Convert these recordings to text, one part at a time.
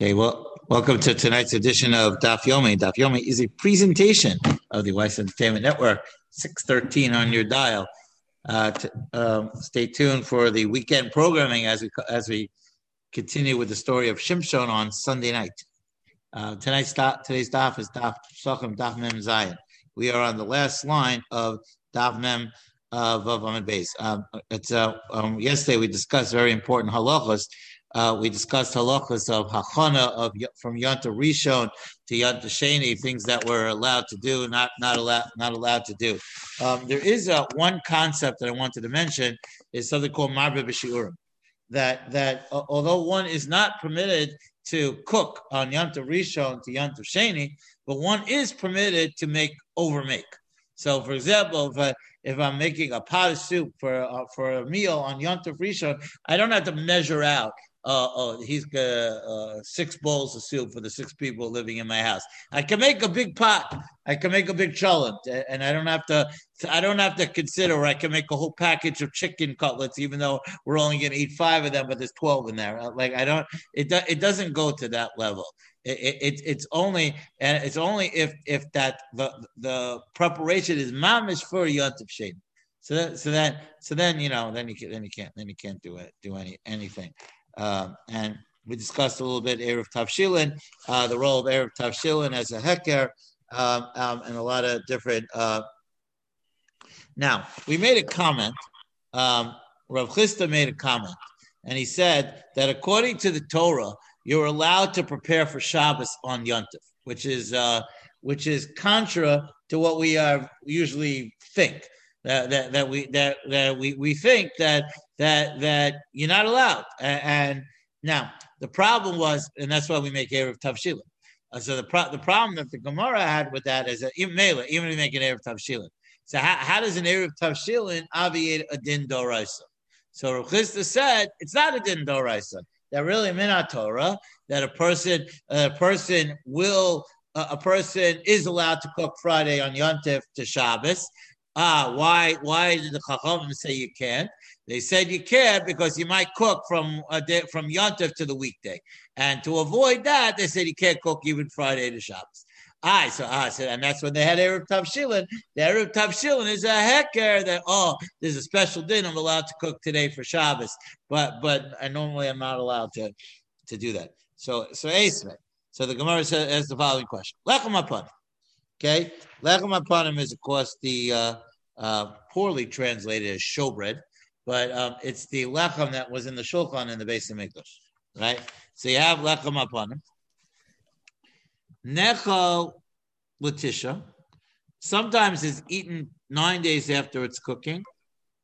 Okay, well, welcome to tonight's edition of Daf Yomi. Daf Yomi is a presentation of the Weiss Entertainment Network, 613 on your dial. Uh, to, um, stay tuned for the weekend programming as we as we continue with the story of Shimshon on Sunday night. Uh, tonight's today's daf is Daf Shochem Daf Mem Zion. We are on the last line of Daf Mem uh, Vav Amid Beis. Um, it's uh, um, yesterday we discussed very important halachas uh, we discussed halachas of hachana of from yanta rishon to yanta sheni, things that were allowed to do, not not allowed not allowed to do. Um, there is a, one concept that I wanted to mention is something called marbe b'shiurim. That that uh, although one is not permitted to cook on yanta rishon to yanta sheni, but one is permitted to make overmake. So, for example, if, I, if I'm making a pot of soup for uh, for a meal on Yontif Rishon, I don't have to measure out uh, oh, he's got uh, six bowls of soup for the six people living in my house. I can make a big pot. I can make a big cholent, and I don't have to. I don't have to consider. I can make a whole package of chicken cutlets, even though we're only going to eat five of them, but there's twelve in there. Like I don't. It it doesn't go to that level. It, it, it's only and it's only if if that the the preparation is mamish for yontif shade. So that, so that so then you know then you can, then you can't then you can't do it do any anything. Um, and we discussed a little bit Erev Tavshilin, uh, the role of Erev Tavshilin as a heker, um, um, and a lot of different. Uh, now, we made a comment. Um, Rav Chisda made a comment, and he said that according to the Torah, you're allowed to prepare for Shabbos on Yontif, which is uh, which is contra to what we uh, usually think that, that, that we that, that we, we think that that that you're not allowed. And, now the problem was, and that's why we make Erev Tavshilin. Uh, so the pro- the problem that the Gemara had with that is that even Mela, even if you make an Erev Tavshilin. So how, how does an Erev Tavshilin obviate a din doraisa? So Rav said it's not a din doraisa. That really minat Torah that a person a person will a person is allowed to cook Friday on Yontif to Shabbos, Ah, why? Why did the Chachamim say you can't? They said you can't because you might cook from a day, from Yontif to the weekday, and to avoid that, they said you can't cook even Friday to Shabbos. I so I said, and that's when they had Erev Tavshilin. The Erev Tavshilin is a hecker that oh, there's a special din I'm allowed to cook today for Shabbos, but but I normally I'm not allowed to to do that. So so Esme. So the Gemara says has the following question: Lechem upon. Okay, lechem apanim is of course the uh, uh, poorly translated as showbread, but um, it's the lechem that was in the shulchan in the Beis HaMikdash, right? So you have lechem apanim. Nechal latisha. Sometimes is eaten nine days after it's cooking,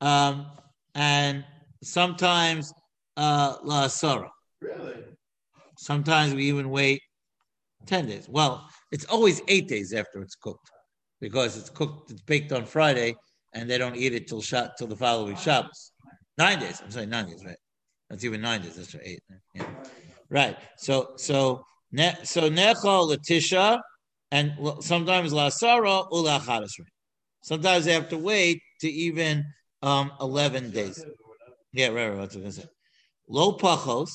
um, and sometimes uh, la sara. Really? Sometimes we even wait ten days. Well, it's always eight days after it's cooked because it's cooked, it's baked on Friday, and they don't eat it till shot till the following Shabbos. Nine days. I'm sorry, nine days, right? That's even nine days. That's right, eight. Yeah. Right. So so ne, so necha latisha, and sometimes lasara ula Sometimes they have to wait to even um, eleven days. Yeah, right. right that's what I say. Low pachos,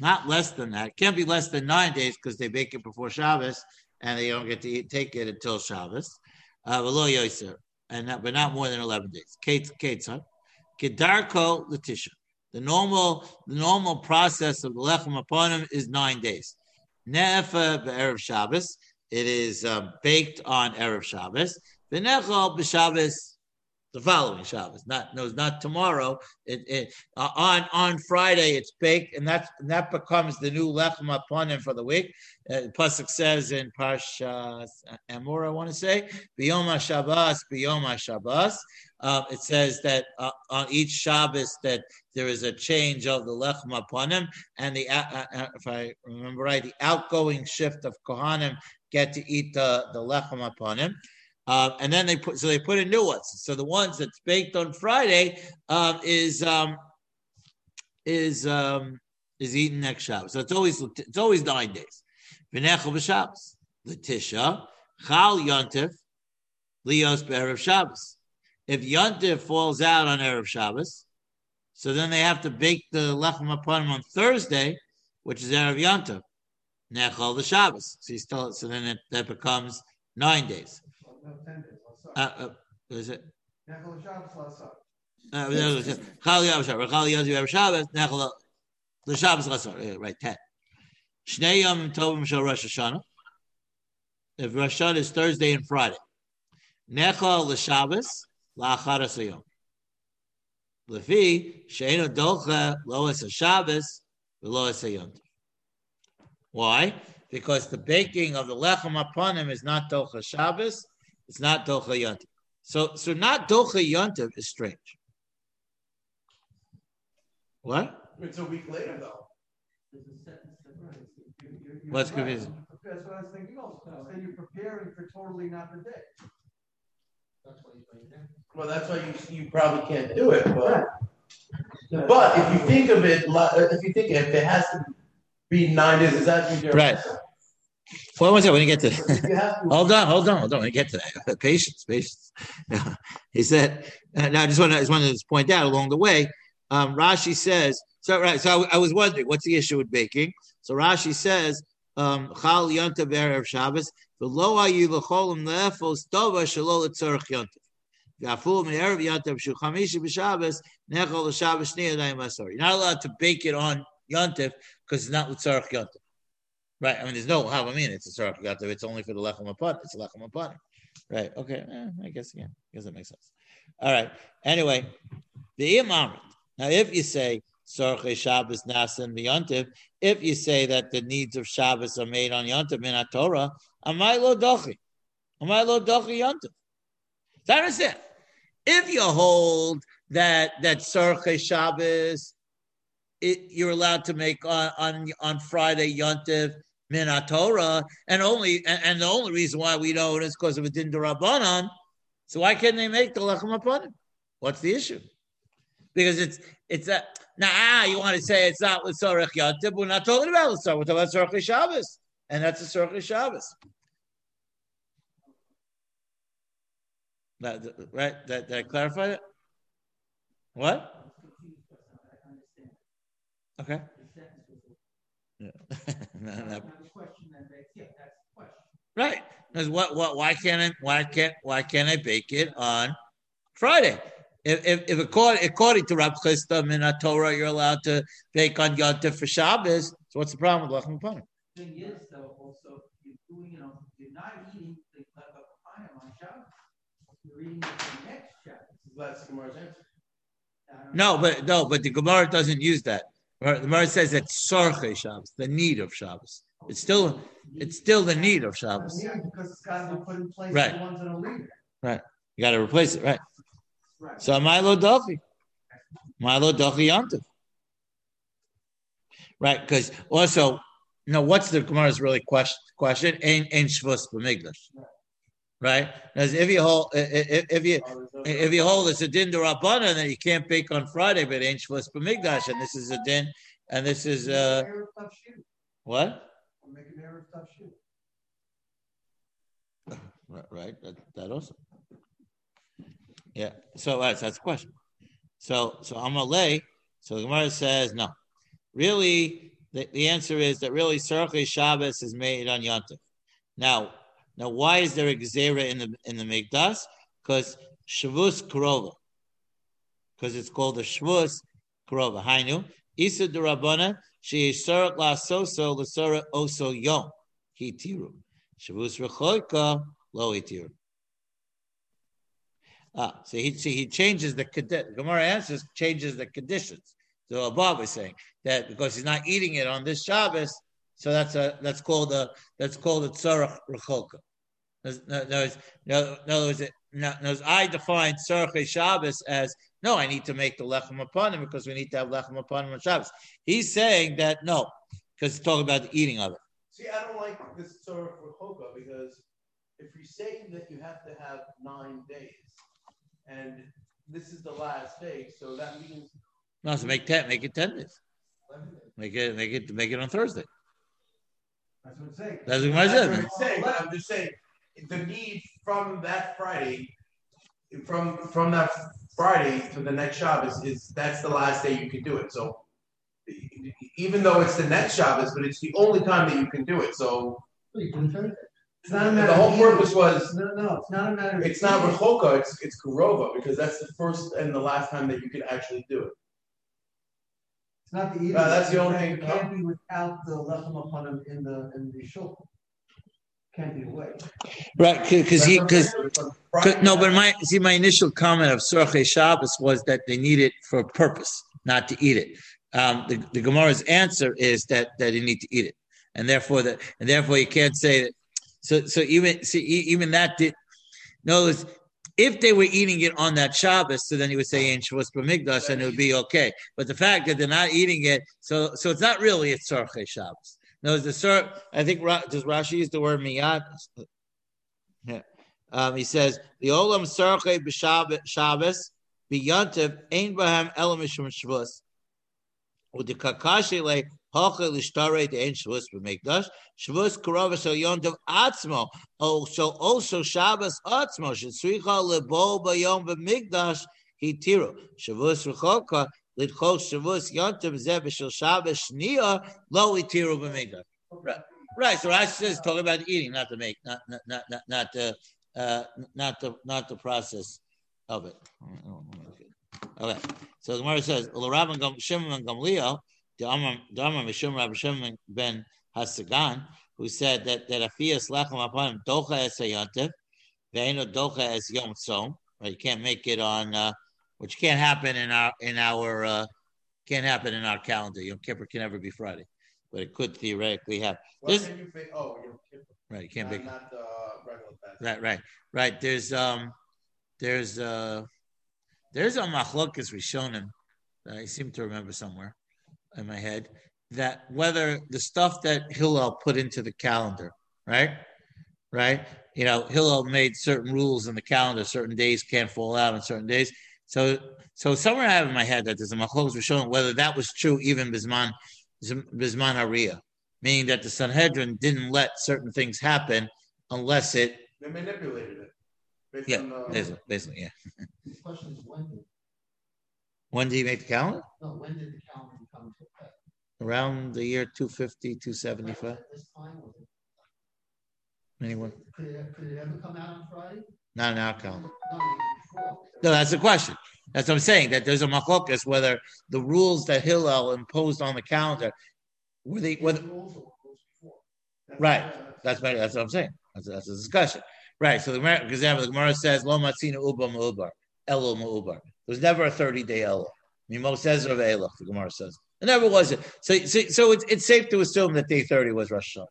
not less than that. It can't be less than nine days because they bake it before Shabbos and they don't get to eat, take it until Shabbos. Uh, and but not more than eleven days. Kate, Ketzar, Kedarko Letitia. The normal, the normal process of the lechem him is nine days. Ne'efa be'erev Shabbos. It is um, baked on erev Shabbos. V'nechal b'Shabbos the following Shabbos. Not no, not tomorrow. It, it uh, on on Friday it's baked, and that that becomes the new lechem upon for the week. Uh, Pasuk says in Parsha Amor, I want to say, Biyom Shabbos, Biyom Shabbos. Uh, it says that uh, on each Shabbos that there is a change of the lechem upon him, and the uh, uh, if I remember right, the outgoing shift of Kohanim get to eat the the lechem upon him. Uh, and then they put so they put in new ones. So the ones that's baked on Friday um, is um, is um, is eaten next Shabbos. So it's always it's always nine days. V'nechel b'Shabbos, Letitia, Chal Yontif, Lios be'erev Shabbos. If Yontif falls out on erev Shabbos, so then they have to bake the lechem upon on Thursday, which is erev Yontif. Nechal the Shabbos. So, still, so then it, that becomes nine days. Uh, uh, is it? Nechal Shabbos Uh, Shabbos, Chal Yom Shabbos, Nechal the Shabbos Lasar. Right, ten. Shnei Yom Tovim Shal Rosh Hashanah. If Rosh Hashanah is Thursday and Friday. Nechal the Shabbos, La'achar Asayom. Lefi, Sheino Dolcha, Lois Shabbos, Lois Yom. Why? Because the baking of the lechem upon him is not Dolcha Shabbos, it's not Dolcha Yontif. So, so not Dolcha Yontif is strange. What? It's a week later, though. What's confusing? That's what I was thinking also. Then you're preparing for totally not the day. Well, that's why you, you probably can't do it, but. But if you think of it, li- if you think if it has to be nine days, is that your Right. Well, one second, when you get to You to- hold on, hold on, hold on. When you get to that, patience, patience. he said, now? I just want to, just wanted to point out along the way. Um, Rashi says, so right. So I, I was wondering, what's the issue with baking? So Rashi says, um, Chal Yontav erev Shabbos, v'lo ayu l'cholim le'efos tova shelo letzorach Yontav. You're not allowed to bake it on Yontav because it's not letzorach Yontav. Right. I mean, there's no Havamina. It's a Sarach Yontav. It's only for the Lechem Apad. It's a Lechem Apad. Right. Okay. Eh, I guess, yeah. I guess that makes sense. All right. Anyway, the Imam. Now, if you say Sarche Shabbos Nasan Yontiv, if you say that the needs of Shabbos are made on Yontiv in Torah, Amai lo dochi. Amai lo dochi Yontiv. That is it. If you hold that that Sarche Shabbos, it, you're allowed to make on on, on Friday Yontiv min Torah, and only and, and the only reason why we know it is because of a din Rabbanan. So why can't they make the lechem upon? What's the issue? Because it's it's a now ah, you want to say it's not with Sorech Yontif. We're not talking about L'Sorech. We're talking about Sorech Shabbos, and that's a Sorech Shabbos. That, right? That that clarified it. What? Okay. Yeah. No, no. Right. Because what what why can't I why can't why can't I bake it on Friday? If if, if according, according to Rab Chisda in Torah, you're allowed to bake on Yom Tov for Shabbos. So what's the problem with Lechem Panim? Thing is, though, also, you're doing you know, you're not eating the lever Chaim on Shabbos. It the next Shabbos. That's Gemara's answer. No, but no, but the Gemara doesn't use that. The Gemara says that Sorche Shabbos, the need of Shabbos. It's still it's still the need of Shabbos. Because it's got to be put in place Right. the ones that are leaving. You got to replace it, right? Right. So Milo Dochi. Milo Dochi Yontif. Right, because also, no, what's the Gemara's really question? Question ain't ain't Shvus b'migdash, right? Because if you hold if, if you if you hold it's a din derabbanan, then you can't bake on Friday, but ain't Shvus b'migdash, and this is a din, and this is uh Erev tough shoe. what? We'll make an Erev tough shoe. Right, right. That, that also. Yeah. So that's that's the question. So so Amalei. So the Gemara says no. Really, the, the answer is that really Sarche Shabbos is made on Yontif. Now, now why is there a Gezerah in the in the Mikdash? Because Shvus Krova. Because it's called the Shvus Krova. Hainu Isa Durabana she Sarat La Soso Lasara Oso Yom Hitiru. Shvus Rechoika Lo Hitiru. Ah, so he see he changes the Gemara answers changes the conditions. So above is saying that because he's not eating it on this Shabbos, so that's a that's called a that's called a tzarach recholka. No, no, no, no, no, is it, no, no, I define tzarach Shabbos as no, I need to make the lechem upon him because we need to have lechem upon him on Shabbos. He's saying that no, because he's talking about the eating of it. See, I don't like this Torah for Hoka because if you say that you have to have nine days, and this is the last day, so that means No, so make ten, make it ten days. Make it, make it, make it on Thursday. That's what it's saying. That's what Gemara That's says. what it's saying, I'm just saying the need from that Friday, from from that Friday to the next Shabbos is that's the last day you can do it. So even though it's the next Shabbos, but it's the only time that you can do it. So It's not a matter. the whole of purpose was No, no, it's not a matter. of it's not eating. Rechoka, it's it's Kurova because that's the first and the last time that you can actually do it. It's not the eating. Uh, that's the only thing- It can't be without the lechem upon him in the, in the shul. Can't be away. Right, because he because That's what I'm saying. no, but my see my initial comment of Sorche Shabbos was that they need it for a purpose, not to eat it. Um, the, the Gemara's answer is that that you need to eat it, and therefore that and therefore you can't say that. So so even see even that did. No, if they were eating it on that Shabbos, so then he would say in Shvus B'Migdash, and it would be okay. But the fact that they're not eating it, so so it's not really a Tzorche Shabbos. No, the Sir, I think does Rashi use the word miyad? Yeah. Um, he says the olam Tzorche b'Shabbos b'Yantiv ein bahem elam mishum Shvus. Udikakashi le hoche l'shtare de ein Shvus b'Mikdash. Shvus karava shel Yantiv atzmo. Oh, so also Shabbos atzmo shetzricha lebo bayom b'Mikdash hitiru. Shvus rechoka lidchol Shvus Yantiv zeh Shabbos shnia lo hitiru b'Mikdash. Right. Right. So Rashi says talking about eating, not the make, not not not not, the uh, not the not the process of it. Okay. So the Gemara says, "L'Rabban Shimon Gamliel, the Amar Mishum Rabbi Shimon ben Hasagan, who said that that afias lechem upon docha es hayantiv, ve'eno docha es yom tzom. Right, you can't make it on, uh, which can't happen in our in our uh, can't happen in our calendar. Yom Kippur can never be Friday, but it could theoretically happen. Why This- can't you fa- oh, Yom Kippur, Right, you can't not, make not regular. Right, right, right. There's um, there's uh, there's a machlokas rishonim that I seem to remember somewhere in my head that whether the stuff that Hillel put into the calendar, right, right, you know, Hillel made certain rules in the calendar. Certain days can't fall out on certain days. So, so somewhere I have in my head that there's a machlokas rishonim whether that was true even bisman bisman Ariya, meaning that the Sanhedrin didn't let certain things happen unless it They manipulated it. Based Yeah, on, uh, basically, basically, yeah. The question is, when did, When did he make the calendar? no, when did the calendar come into effect? Around the year 250, 275? At this time, was it, Anyone? could it, could it ever come out on Friday? Not an outcome. No, that's the question. That's what I'm saying. That there's a machlokas whether the rules that Hillel imposed on the calendar were they were Right. that's right, that's what I'm saying. That's that's a discussion. Right. So the example, the Gemara says Lo Matzina Uba Ma'ubar, Elo Ma'ubar. There was never a 30-day Elo. Mimos Ezra Ve'elach, the Gemara says. It never was it. So, so, so it's, it's safe to assume that day 30 was Rosh Hashanah.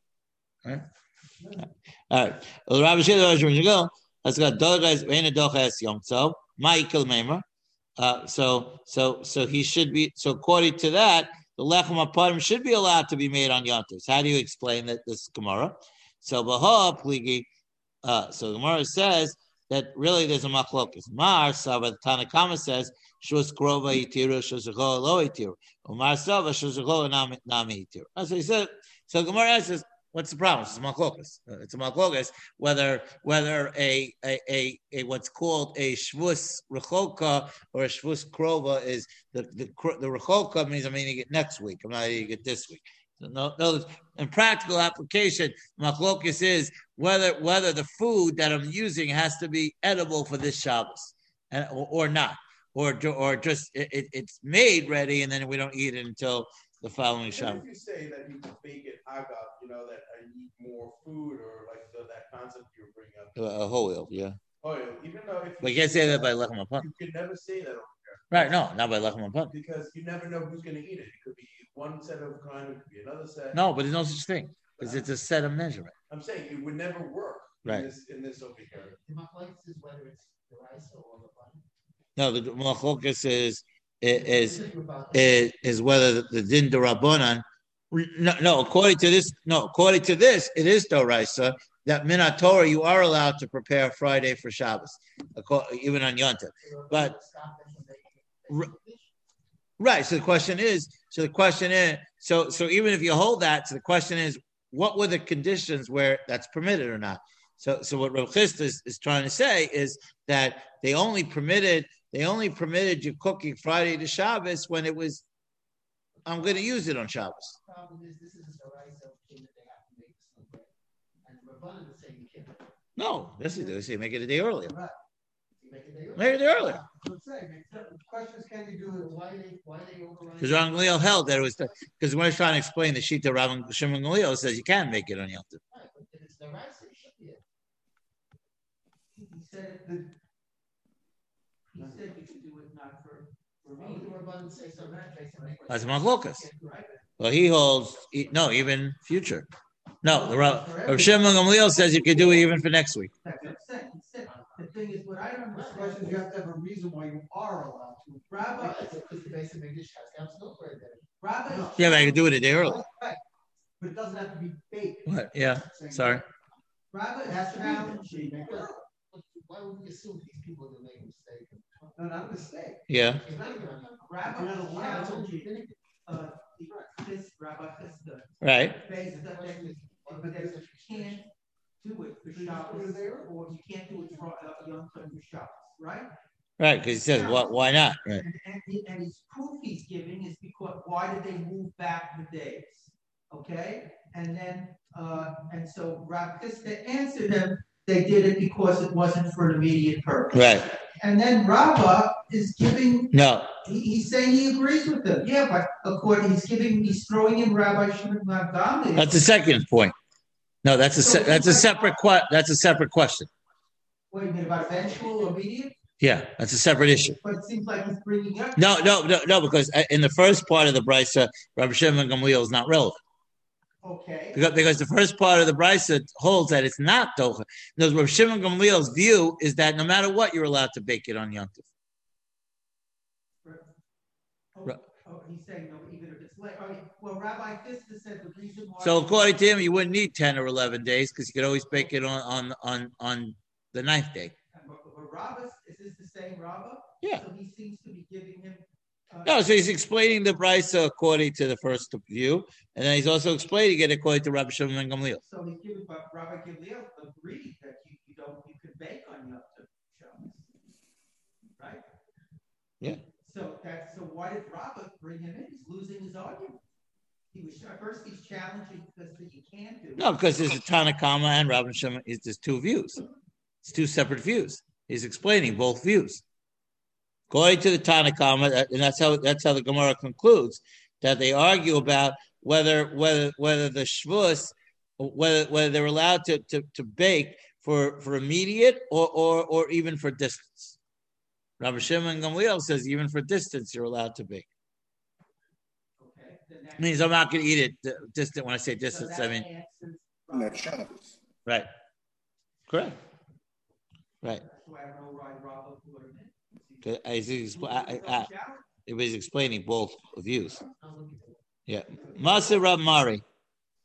Right? All right. Well, Rabbi Rosh Hashanah, let's go. Dogas Ve'ena Doches Yom Tov, Ma'ikil Meimer. Uh, so, so, so he should be. So, according to that, the lechem apanim should be allowed to be made on yontos. How do you explain that this Gemara? So, baha pligi. Uh, so Gemara says that really there's a machlokas. Mar Sava the Tanakama says shvus krova itiru shvus lo itiru. Umar Sava shvus nami itiru. What he said. So Gemara says, what's the problem? It's a machlokas. Uh, It's a machlokas whether whether a a, a, a what's called a shvus rechoka or a shvus krova is the the the rechoka means I'm eating it next week. I'm not eating it this week. So no, no, in practical application, machlokas is whether whether the food that I'm using has to be edible for this Shabbos, and, or, or not, or or just it, it- it's made ready and then we don't eat it until the following What Shabbos. if you say that you bake it agav, you know, that I eat more food or like the, that concept you bring up? Uh, whole oil, yeah. Oh, yeah, even though if We can't say that by lechem apun. You can never say that over Right? No, not by lechem apun. because you never know who's going to eat it. It could be one set of kind, it could be another set. No, but there's no such thing because it's a set of measurement. I'm saying it would never work Right. in this in this over here. The machlokas is whether it's the rice or the bun. No, the machlokas is is is, is whether the, the din derabanan. No, no, according to this, no, according to this, it is doraisa that minat Torah you are allowed to prepare Friday for Shabbos, even on Yontif. but-. Right. So the question is, so the question is, so so even if you hold that, so the question is, what were the conditions where that's permitted or not? So so what Rav is, is trying to say is that they only permitted they only permitted you cooking Friday to Shabbos when it was I'm going to use it on Shabbos. Problem is, this is a derisa thing that they have to make this one day. And Rabbanan is saying you can't. it. No, yes, they do. They say make it a day earlier. Right. Make it day early. Make it a day earlier. Let's say, the question is, can you do it? Why they, why they? Because Ram Gamliel held that it was because when I was trying to explain the sheet to Ram Shimon Gamliel says you can't make it on Yom Tov. Right, but if it's derisa, it should be it. He said, The- he said you could do it not for, for Why would the me. Rabbanan say so? That makes it make- That's Machlokas. Right? Well, he holds e- no even future. No, the Rav Rav Shimon Gamliel says you could do it even for next week. That's what I'm saying. He said, the thing is, what I don't The question is, you have to have a reason why you are allowed to. Rabbi, because the basic English has to have snowboard day. Rabbi. Yeah, but I could do it a day early. Right. But it doesn't have to be baked. What? Yeah. Sorry. Rabbi has to be. Why would we assume these people are gonna make a mistake? No, not a mistake. Yeah. It's not even on- Rabbi You're not allowed to. challenging, uh, this Rabbi Chisda, Right. based that, that, but that you can't do it for Shabbos, or you can't do it for, uh, Yom Tov for Shabbos, right? Right. Because he says what? Why not? Right. And, and, and his proof he's giving is because, why did they move back the days? Okay, and then, uh, and so Rav Chisda answered him, they did it because it wasn't for an immediate purpose. Right. And then Rabbah is giving, No. he, he's saying he agrees with them, yeah, but according, he's giving, he's throwing in Rabbi Shimon Gamliel. That's the second point. No, that's a se- that's a separate que- that's a separate question. What do you mean about eventual immediate? Yeah, that's a separate issue. But it seems like he's bringing up. No, no, no, no, because uh, in the first part of the brisa, Rabbi Shimon Gamliel is not relevant Okay. because, because the first part of the brisa holds that it's not docha. Because Rabbi Shimon Gamliel's view is that no matter what, you're allowed to bake it on Yom Tov. Oh, oh, he's saying, no, even if it's late, oh, yeah. well, Rabbi Chisda said the reason why. So according to him, you wouldn't need ten or eleven days because you could always bake it on on on on the ninth day. But but is this the same Rabbah? Yeah. So he seems to be giving him. No, so he's explaining the brisa according to the first view, and then he's also explaining it according to Rabbi Shimon Gamliel. So he's giving, but Rabbi Gamliel agreed that you, you don't, you can bake on Yom Shabbos. Right? Yeah. So that's, so why did Rabbi bring him in? He's losing his argument. He was, at first he's challenging because that you can't do. No, because there's a Tanakama and Rabbi Shimon. It's there's two views. It's two separate views. He's explaining both views. According to the Tanakama, that- and that's how that's how the Gemara concludes that they argue about whether whether whether the shvus whether whether they're allowed to to, to bake for for immediate or or or even for distance. Rabbi Shimon Gamliel says even for distance you're allowed to bake. Okay. that- means I'm not going to eat it uh, distant. When I say distance, that I mean answers Next Shabbos. right. Correct. Right. I- It was explaining both views. Yeah. Masa Rab Mari.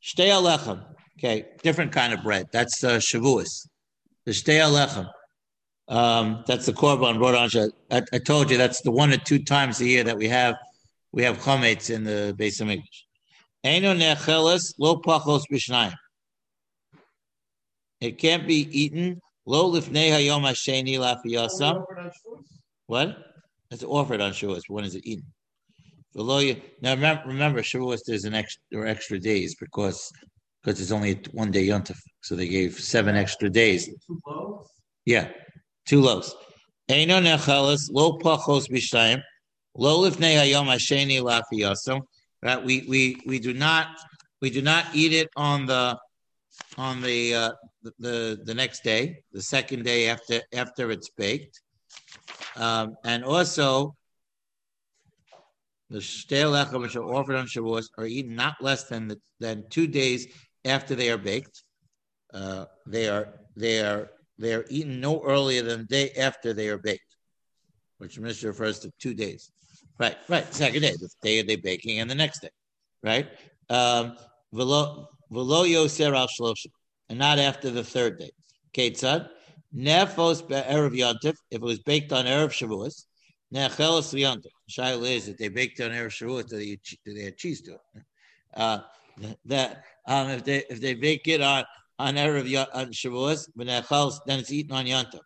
Shtei Alechem. Okay, different kind of bread. That's uh, Shavuos. The Shtei Alechem. Um, that's the korban brought on. I, I told you that's the one or two times a year that we have we have chametz in the base of English. Eino necheles lo pachos b'shnayim. It can't be eaten lo lifnei hayom hasheni lafiyasam. What? It's offered on Shavuos. When is it eaten? Now remember, remember Shavuos there's an extra or extra days because because it's only one day yontif, so they gave seven extra days. Two loaves. Yeah, two loaves. Eino nechalas lo pachos b'shtayim lo lifnei hayom hasheni lafiyasam. Right? We we we do not we do not eat it on the on the uh, the- the the next day, the second day after after it's baked. Um, and also, the shtei lechem which are offered on Shavuos are eaten not less than the, than two days after they are baked. Uh, they are they are they are eaten no earlier than the day after they are baked, which Mishnah refers to two days. Right, right. Second day, the day of the baking, and the next day, right? Um, velo yoser al and not after the third day. Ketzad nefos be'erev yontif. If it was baked on erev Shavuos, nechelos liyontif. Shaila is that they baked on erev Shavuos, do they, do they add cheese to it? Uh, that um, if they if they bake it on on erev on Shavuos, nechelos, then it's eaten on yontif.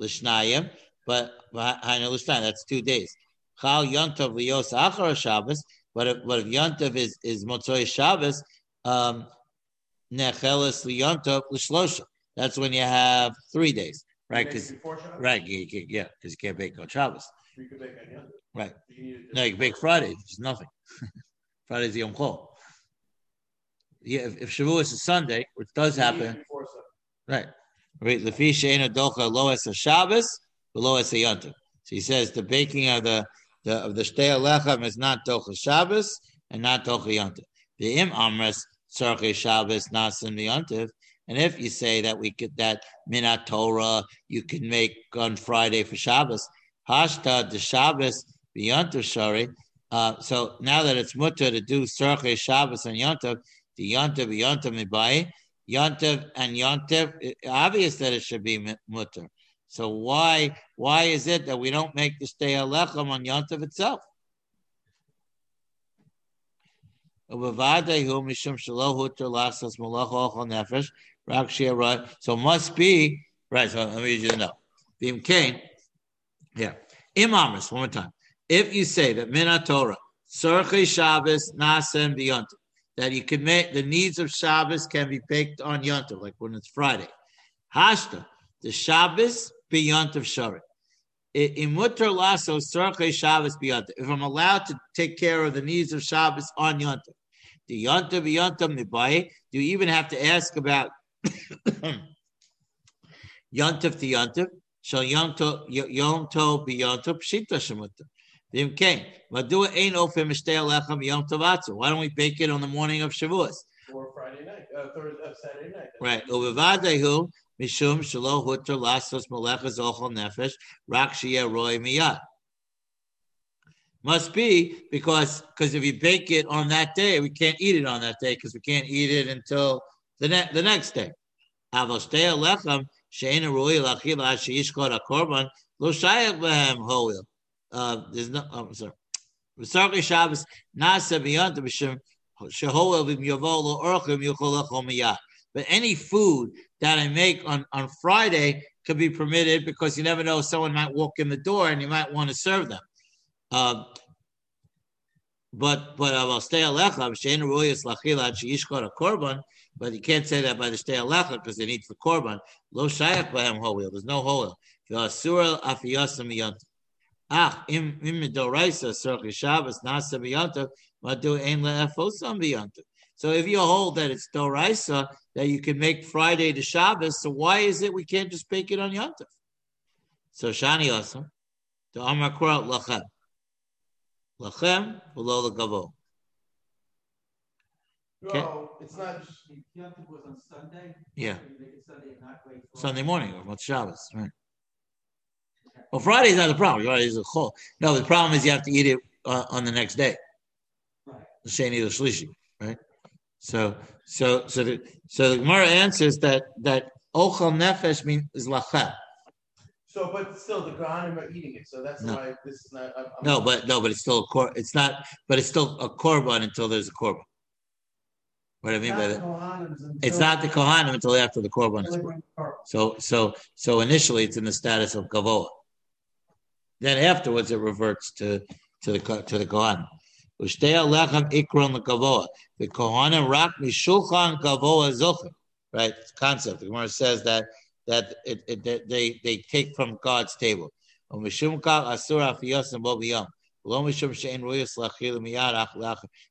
Lishnayim, but I know Lishnayim. That's two days. Chal yontif liyos achar Shabbos. But if, but if Yontav is is Motzoi Shabbos, um, Necheles liyontav l'shlosha. That's when you have three days, right? Because right, you, you, yeah, because you can't bake on Shabbos, You on Yom right? You No, you can bake Friday, which is nothing. Friday's Yom Chol. Yeah, if, if Shavuos is Sunday, which does You need it happen, right? Right, lefi she'ena docha lo es Shabbos, lo es Yontav. So he says the baking of the the of the shtei alechem is not docha Shabbos and not docha Yontav. The im amres tzarche Shabbos nasim Yontav. And if you say that we could that minat Torah you can make on Friday for Shabbos, hashta the Shabbos b'yontav shari. Uh, so now that it's mutter to do tzarche Shabbos and Yontav, the Yontav b'yontav mibai. Yontev and Yontev, obvious that it should be mu- mutter. So why why is it that we don't make the stay alechem on Yontev itself? Mishum shelo huter lasas malach ochel nefesh, rak shia ra- So must be right. So let me the note. Bim kain, yeah. Imamris, one more time. If you say that minat Torah, Surchei Shabbos, Nasem, Beyontiv, that you can make the needs of Shabbos can be baked on Yontiv, like when it's Friday. Hashta, the Shabbos be Yontiv Shari. In Mutter Lasso, Surchei Shabbos be If I'm allowed to take care of the needs of Shabbos on Yontiv, the Yontiv be Yontiv Mibai, do you even have to ask about Yontiv to Yontiv? Shall Yontiv Yom Tov be Yontiv? Pshita Shemutta. Vim. Madua ain't ofim alechem Yom Why don't we bake it on the morning of Shavuos? Or Friday night, uh, Thursday, uh, Saturday night. Right. Uvivadehu mishum shelo hutter lasos melechas ochel nefesh rak shiyeh roy miyad. Must be because because if you bake it on that day, we can't eat it on that day because we can't eat it until the ne- the next day. Alechem. Uh, there's no. I'm sorry. V'sarki Shabbos nasa the b'shem shehoel v'myavol orchim yuchol lechol miyad. But any food that I make on, on Friday could be permitted because you never know someone might walk in the door and you might want to serve them. Um, but but I'll stay alecha shein royas lachila sheishkot a korban. But you can't say that by the stay alecha because they need for korban. Lo shayach b'hem hoil. There's no hoil. V'asur afiyasam yont. Ah, im midoraisa sorchi Shabbos nasa b'yontav madu ein le'efosam b'yontav. So if you hold that it's doraisa that you can make Friday to Shabbos, so why is it we can't just bake it on Yontav? So shani asam the amar kura lachem lachem below the gavo. Okay. No, it's not. If Yom Tov was on Sunday. Yeah. Sunday Sunday morning or what's Shabbos, right? Well, Friday's not the problem. Friday's a chol. No, the problem is you have to eat it uh, on the next day. Right. the sheni the shlishi, right? So, so, so the so the Gemara answers that that ochel nefesh means is lachem. So, but still, the Kohanim are eating it, so that's No. why this is not. I'm, I'm, No, but no, but it's still a kor. It's not, but it's still a korban until there's a korban. What I mean by that? It's not the kohanim until after the korban. is brought. So, so, so initially it's in the status of gavoa. Then afterwards it reverts to to the to the kohanim. Ushtei alechem ikron lekavoa. The kohanim rak mishulchan gavoa zochim. Right concept. The Gemara says that that it, it that they they take from God's table. Umishum kal asur afiyosim bo Right,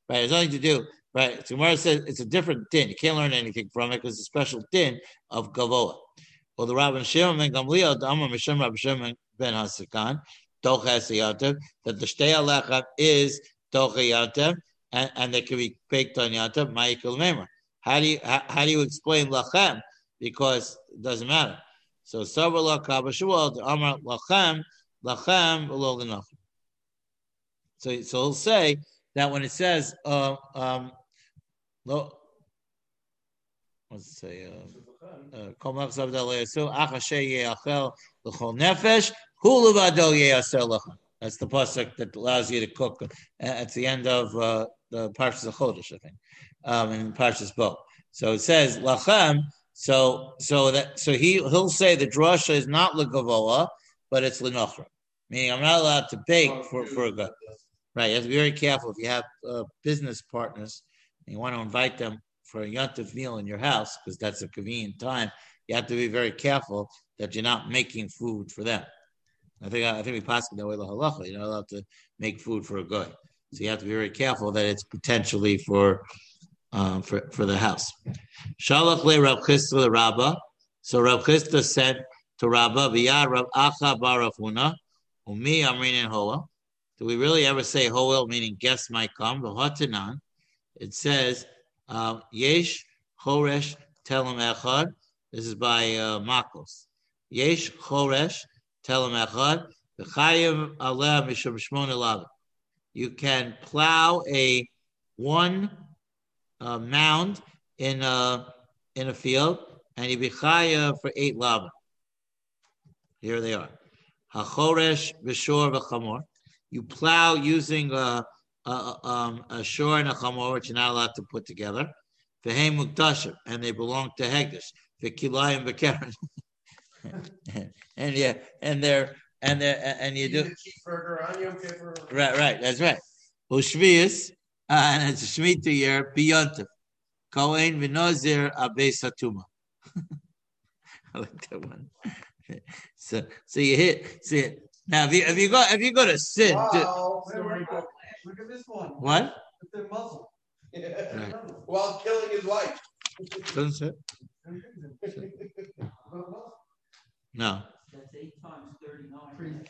there's nothing to do. Right, so Gemara says it's a different din. You can't learn anything from it because it's a special din of gavoa. Well, the Rabban Shimon ben Gamliel, the Amar Mishum Rabban Shimon ben Hasagan, Tocha Yatev, that the Shtei Alecha is Tocha Yatev, and, and they can be baked on Yatev, Ma'ikul Memer. How do you how, how do you explain Lachem? Because it doesn't matter. So Sabra La the Amar Lachem, Lachem Nachem. So so he'll say that when it says uh, um lo, what's it say? Uh, Yeaser That's the pasuk that allows you to cook uh, at the end of uh, the Parshas of Chodesh, I think, um, in Parshas Bo. So it says Lachem. So so that so he he'll say the drasha is not legavoa, but it's lenochra, meaning I'm not allowed to bake for for a god. Right. You have to be very careful if you have uh, business partners and you want to invite them for a yontif meal in your house because that's a convenient time. You have to be very careful that you're not making food for them. I think I think we pass that way the halacha. You're not allowed to make food for a guy, so you have to be very careful that it's potentially for um, for for the house. Shalach le Rav Chisda Rabba. So Rav Chisda said to Rabba, "V'ya Rav Acha Barafuna, Umi Amrin and Hoa." Do we really ever say Hoel, meaning guests might come? V'hotanan. It says uh, Yesh Choresh Telem Echad. This is by uh, Makos. Yesh Choresh Telem Echad. V'chayev Aleh Mishum Shmon You can plow a one uh, mound in a in a field, and you be chaya for eight lava. Here they are. Hachoresh v'shor v'chamor. You plow using a, a, um, a shore and a chamor, which you're not allowed to put together. Mukdashim, and they belong to Hegdish. V'kilayim v'keren. and yeah, and they're and they're and you do right, right. That's right. Ushvius, uh, and it's a Shemitah year, Biyontif. Kohen v'nozir abeis hatuma. I like that one. So, so you hit. See, now if you if you go if you go to sit, Wow, look at this one. what? It's their muzzle. Right. While killing his wife. Doesn't sit. No. That's eight times thirty-nine.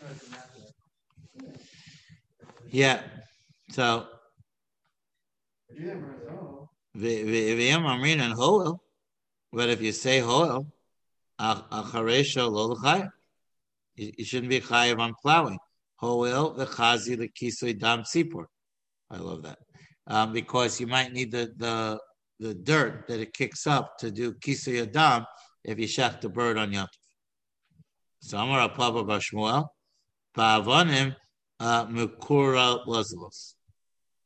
Yeah. So Yeah, v'yam amrin and hoel, but if you say hoel, acharesha lo l'chayim. You shouldn't be chayiv on plowing. Hoel v'chazi l'kisoi dam sipur. I love that um, because you might need the the the dirt that it kicks up to do kisui adam if you shech the bird on yontif. So Amar Papa Bashmuel, Pa'avanim uh, Mukura Lazlos.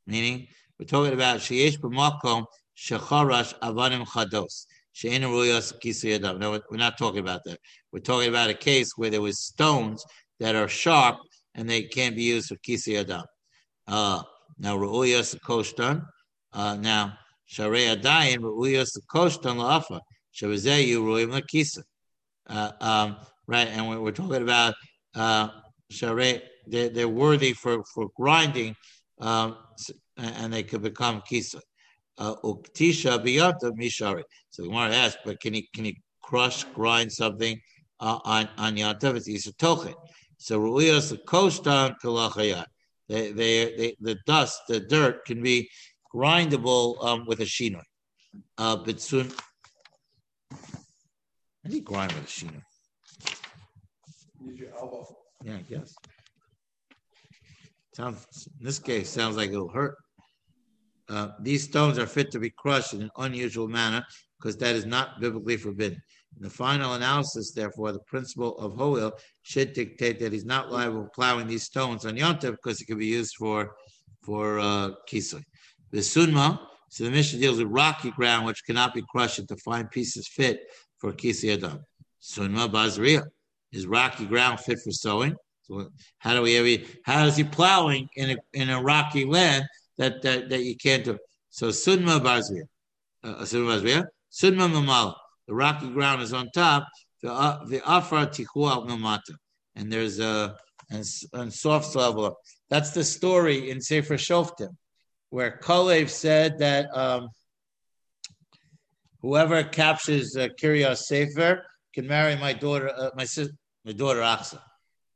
Meaning, we're talking about Sheyesh B'makom Shecharash Avanim Chados. We're not talking about that. We're talking about a case where there was stones that are sharp and they can't be used for Kisui Adam. Uh, now, Ru'uyos Koshtan. Uh, now, Sharei Adayin, Ru'uyos Koshtan La'afa. Shabazeyu Ru'im Lakisa. Uh, um, right? And we're, we're talking about uh, Sharei, they're, they're worthy for, for grinding um, and they could become Kisa. Uktisha biyata mishari. So the Gemara asks, but can he can he crush, grind something uh, on on yantav? It's isa tochet. So ruiyas kostan kalachayat. They, they, they, the dust, the dirt can be grindable um, with a shinoi. Uh, but soon, how do you grind with a shinoi? Use your elbow. Yeah, I guess. Sounds in this case sounds like it'll hurt. Uh, these stones are fit to be crushed in an unusual manner because that is not biblically forbidden. In the final analysis, therefore, the principle of Hoel should dictate that he's not liable for plowing these stones on Yontif because it can be used for for uh, kisui. The sunma, so the Mishnah deals with rocky ground which cannot be crushed into fine pieces fit for kisui adam. Sunma bazriya is rocky ground fit for sowing. So how do we ever? How is he plowing in a in a rocky land that that, that you can't do? So sunma bazriya, uh, sunma bazriya, sunma mamala. The rocky ground is on top. The uh, afra tichu al mamata, and there's a and, and soft below. That's the story in Sefer Shoftim, where Kalev said that um, whoever captures uh, Kiryas Sefer can marry my daughter, uh, my sis, my daughter Achsa,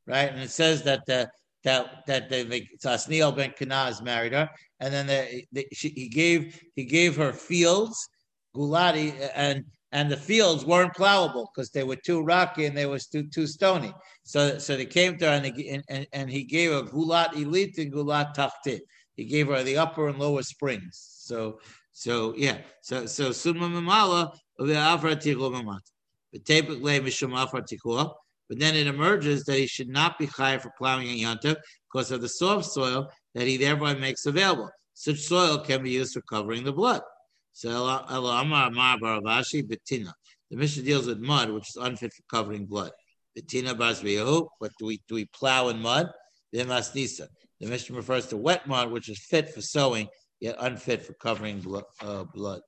right? And it says that the that that the, the so Asniel ben Kenaz married her, and then the, the, she, he gave he gave her fields, Gulati, and and the fields weren't plowable because they were too rocky and they were too too stony. So so they came to her and, they, and, and, and he gave her Gulat Elite and Gulat Tachtit. He gave her the upper and lower springs. So so yeah. So so Summa Mamala the Mamat. The Tepik Le Mishum Afra Tichul. But then it emerges that he should not be chayav for plowing in Yontif because of the soft soil that he thereby makes available. Such soil can be used for covering the blood. So. The Mishnah deals with mud, which is unfit for covering blood. Betina Basriyahu. What do we do? We plow in mud. the Mishnah refers to wet mud, which is fit for sowing, yet unfit for covering Uh, blood.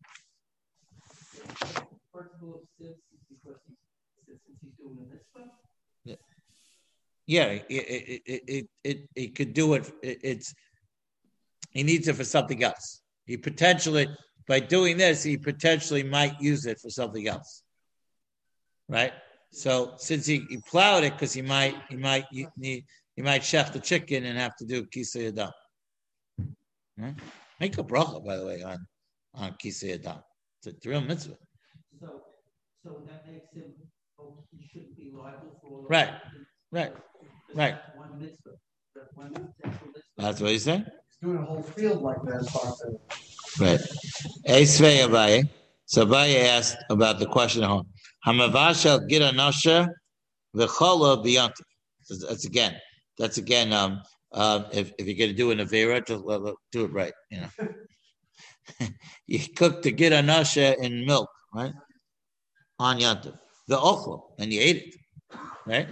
First of all, since, because he, since he's doing a mitzvah, Yeah, it it it it, it, could do it. it. It's he needs it for something else. He potentially by doing this, he potentially might use it for something else. Right. So since he, he plowed it, because he might he might he, he might chef the chicken and have to do adam. Right? Make a bracha, by the way, on on adam. It's a real mitzvah. so, so that makes him, oh, he shouldn't be liable for Right, right, right. that One mitzvah, that one potential mitzvah. That's what said. He's doing a whole field like that, as far as I- Right. Esvei Abaye. So Abaye asked about the question of Hamavashal Gira Nosha V'chola B'yantiv. So That's again. That's again. Um. Uh, if, if you're going to do an avera, let- do it right. You know. you cook the Gira Nosha in milk, right? On Yantiv. The ochlo, and you ate it, right?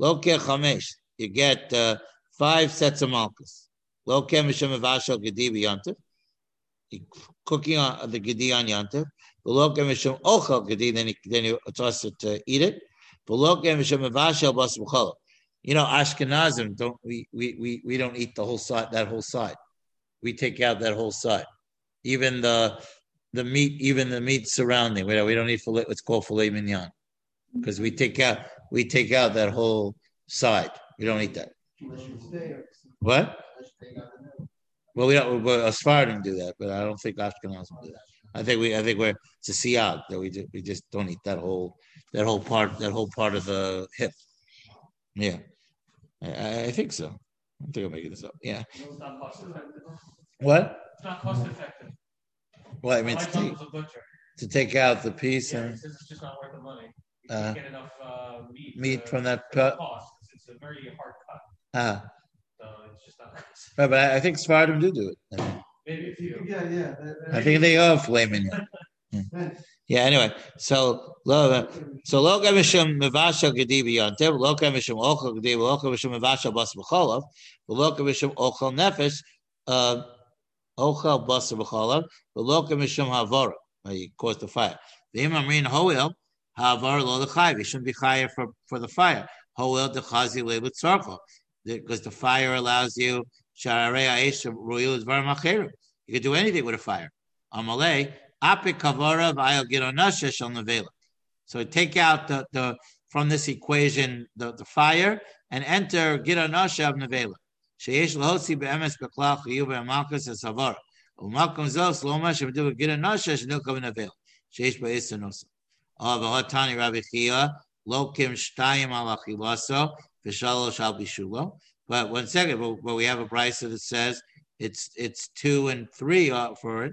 Loke chamesh. You get uh, five sets of malchus. Loke mishem avashal gedi b'yantiv cooking on the gedi on yantiv. Below mishum ochel gedi, then he then he toss it to eat it. Below mishum mavashel bas b'chala. You know, Ashkenazim don't we, we we we don't eat the whole side that whole side. We take out that whole side, even the the meat, even the meat surrounding. We don't, we don't eat filet. It's called filet mignon, because we take out we take out that whole side. We don't eat that. Unless you stay or- What? Well, we don't. Well, Sephardim do that, but I don't think Ashkenazim do that. I think we. I think we're it's a siyag that we just we just don't eat that whole that whole part that whole part of the hip. Yeah, I- I, think so. I think I'm making this up. Yeah. It's not cost effective. What? It's not cost effective. Well, I mean to take, was a butcher. to take out the piece Yeah, and it's just not worth the money. You Uh, can't get enough uh, meat. meat to- from that for cut. Cost. It's a very hard cut, ah, so it's just not. right, but I, I think Sephardim do do it. I mean, Maybe a few. Yeah, yeah. that- that- I think they are filet mignon. Yeah. Anyway, so lo so lo gamishim mevasha gedi biyantev lo gamishim ochel gedi lo gamishim mevasha bas b'cholav lo gamishim ochel nefesh uh, ochel bas b'cholav lo gamishim havara. He caused the fire. The imam rein hoel havara lo the He shouldn't be chayav for for the fire. Hoel the chazi lebet tzarcha because the fire allows you shararei aish royal is var You could do anything with a fire. Amalei apik gironasha shel nevela. So take out the, the from this equation the, the fire and enter gironasha of nevela. Nosa. Oh, v'hotani Rabbi Chia lo kim shtayim al achilaso v'shalosh al bishulo. But one second, but, but we have a price that says it's it's two and three for it.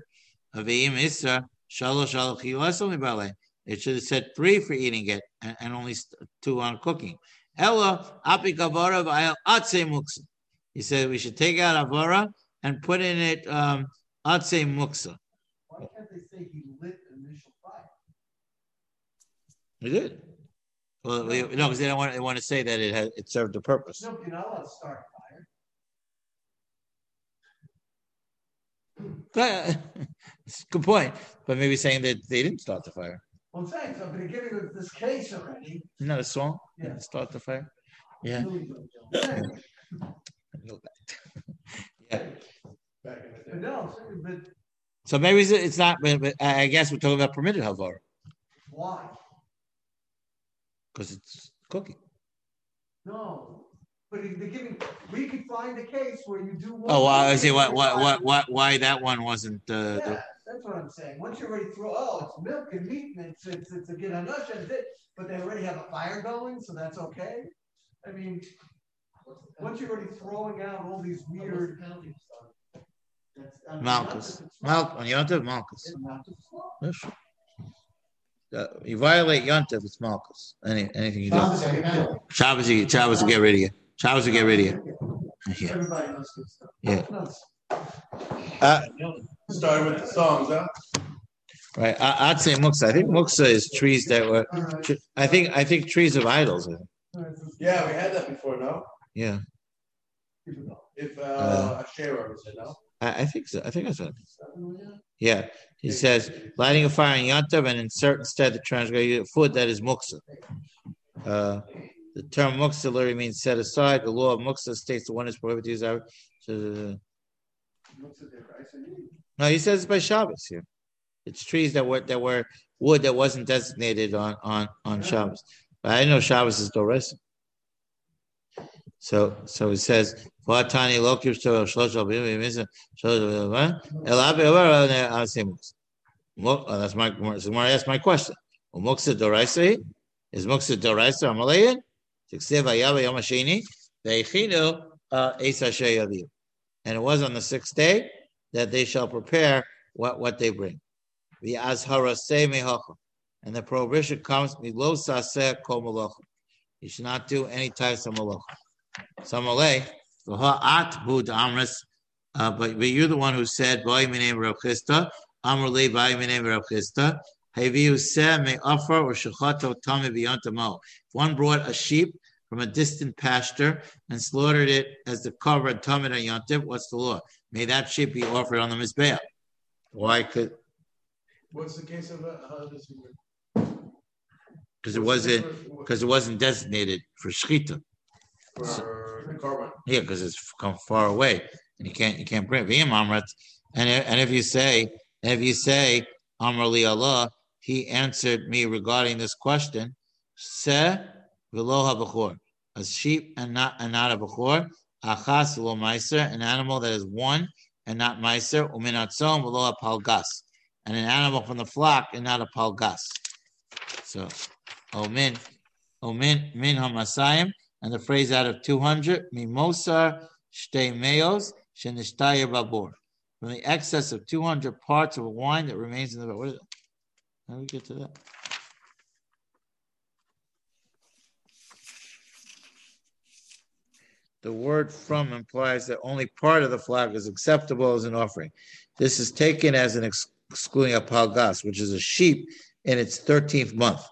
Avim Isra Shalosh al Chilas only It should have said three for eating it and, and only two on cooking. Ella Api Kavara Atse Muksa. He said we should take out Avara and put in it um, Atse Muksa. Why can't they say he lit the initial fire? We did. Well, we, no, because they don't want they want to say that it had it served a purpose. No, you're not allowed to start a fire. But, it's good point. But maybe saying that they didn't start the fire. Well, I'm saying, so, but they're giving us this case already. Isn't that a song? Yeah. Didn't Start the fire. Yeah. Yeah. yeah. Back in the But day. no, but So maybe it's, it's not. But, but I I guess we're talking about permitted havara why? Because it's cooking. No. But if they're giving, we could find a case where you do. one Oh, well, I thing see. and What, you what, find- what, what, why that one wasn't? Uh, Yeah, the, that's what I'm saying. Once you already throw, oh, it's milk and meat and it's, it's, it's a good enough, and it, but they already have a fire going, so that's okay. I mean, once you're already throwing out all these weird. penalty for starting? That's- I mean, Malchus. It's Mal Malchus. It's not just small. Yeah, sure. Uh, you violate Yontif, it's Malchus. Any, anything you do. Shabbos, you, Shabbos will get rid of you. Shabbos will get rid of you. Yeah. Everybody knows good stuff. Yeah. Uh, Started with the songs, huh? right. I, I'd say muksa. I think muksa is trees that were. I think. I think trees of idols. I think. All right, so- Yeah, we had that before, no? Yeah. Keep it going. If, Uh, uh, a sharer was it, no? I, I think so. I think that's what. Yeah, he says lighting a fire in Yantav and insert instead the transgressor food that is muksa. Uh, the term muksa literally means set aside. The law of muksa states the one is prohibited to use. our- no, he says it's by Shabbos here. It's trees that were that were wood that wasn't designated on on on Shabbos. But I know Shabbos is Dores. So so it says Vatani Lokiv Shel Shlosh Abim Shlosh Elabe Over Asimus. uh, That's my Gemara my question. Is Muksa Doraisa Amalayan. Tiksiv. And it was on the sixth day that they shall prepare what, what they bring. The Azhara. And the prohibition comes. You should not do any types of bud amris, uh, but but you're the one who said by my name Rav Chisda, Amrli by my name Rav Chisda. Haviu se me offer or shechato tami biyantamo. If one brought a sheep from a distant pasture and slaughtered it as the cover and tamid on what's the law? May that sheep be offered on the mizbeach? Why could? What's the case of, uh? Because it wasn't because it wasn't designated for shechita. Korban. Yeah, because it's come far away, and you can't you can't bring amrat. And and if you say if you say Amr li Allah, he answered me regarding this question. Se v'lo habachor, a sheep and not and not a bachor. Achas lo meiser, an animal that is one and not meiser. Uminatzom v'lo palgas, and an animal from the flock and not a palgas. So, omin, omin min hamasayim. And the phrase out of 200, mimosa shtei meos shenishtaya babur. From the excess of 200 parts of wine that remains in the what is? How do we get to that? The word from implies that only part of the flock is acceptable as an offering. This is taken as an ex- excluding a palgas, which is a sheep in its 13th month.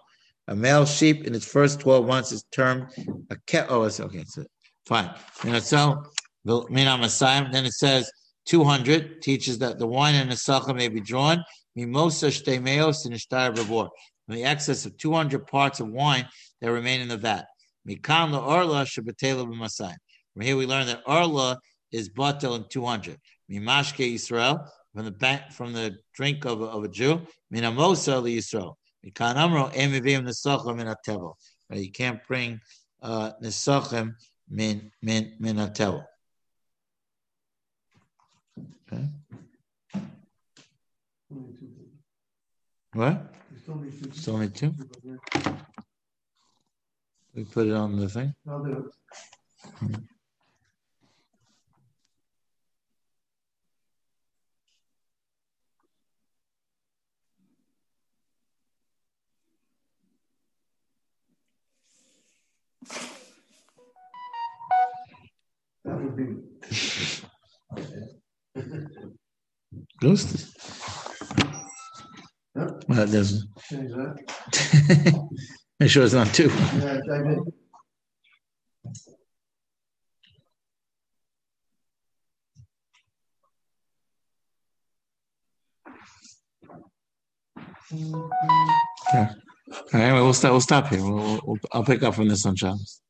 A male sheep in its first 12 months is termed a ket. Oh, it's okay. It's fine. You know, so then it says 200 teaches that the wine and the sacha may be drawn. Mimosa. From the excess of 200 parts of wine that remain in the vat. La orla. From here we learn that orla is batel in 200. Mimashke Yisrael, from the bank, from the drink of, a- of a Jew. Minamosa li. Mikan amro emivim nesachim min atevel. Right, You can't bring uh, nesachim min min min atevel. Okay. Only two people. What? You still need two Still need two? people here. We put it on the thing. That would be. Ghost. Yep. Well, it doesn't. Change that. Make sure it's not two. Yeah, did. Okay. All right, well, stop. We'll stop here. We'll, we'll, I'll pick up from this on Shabbos.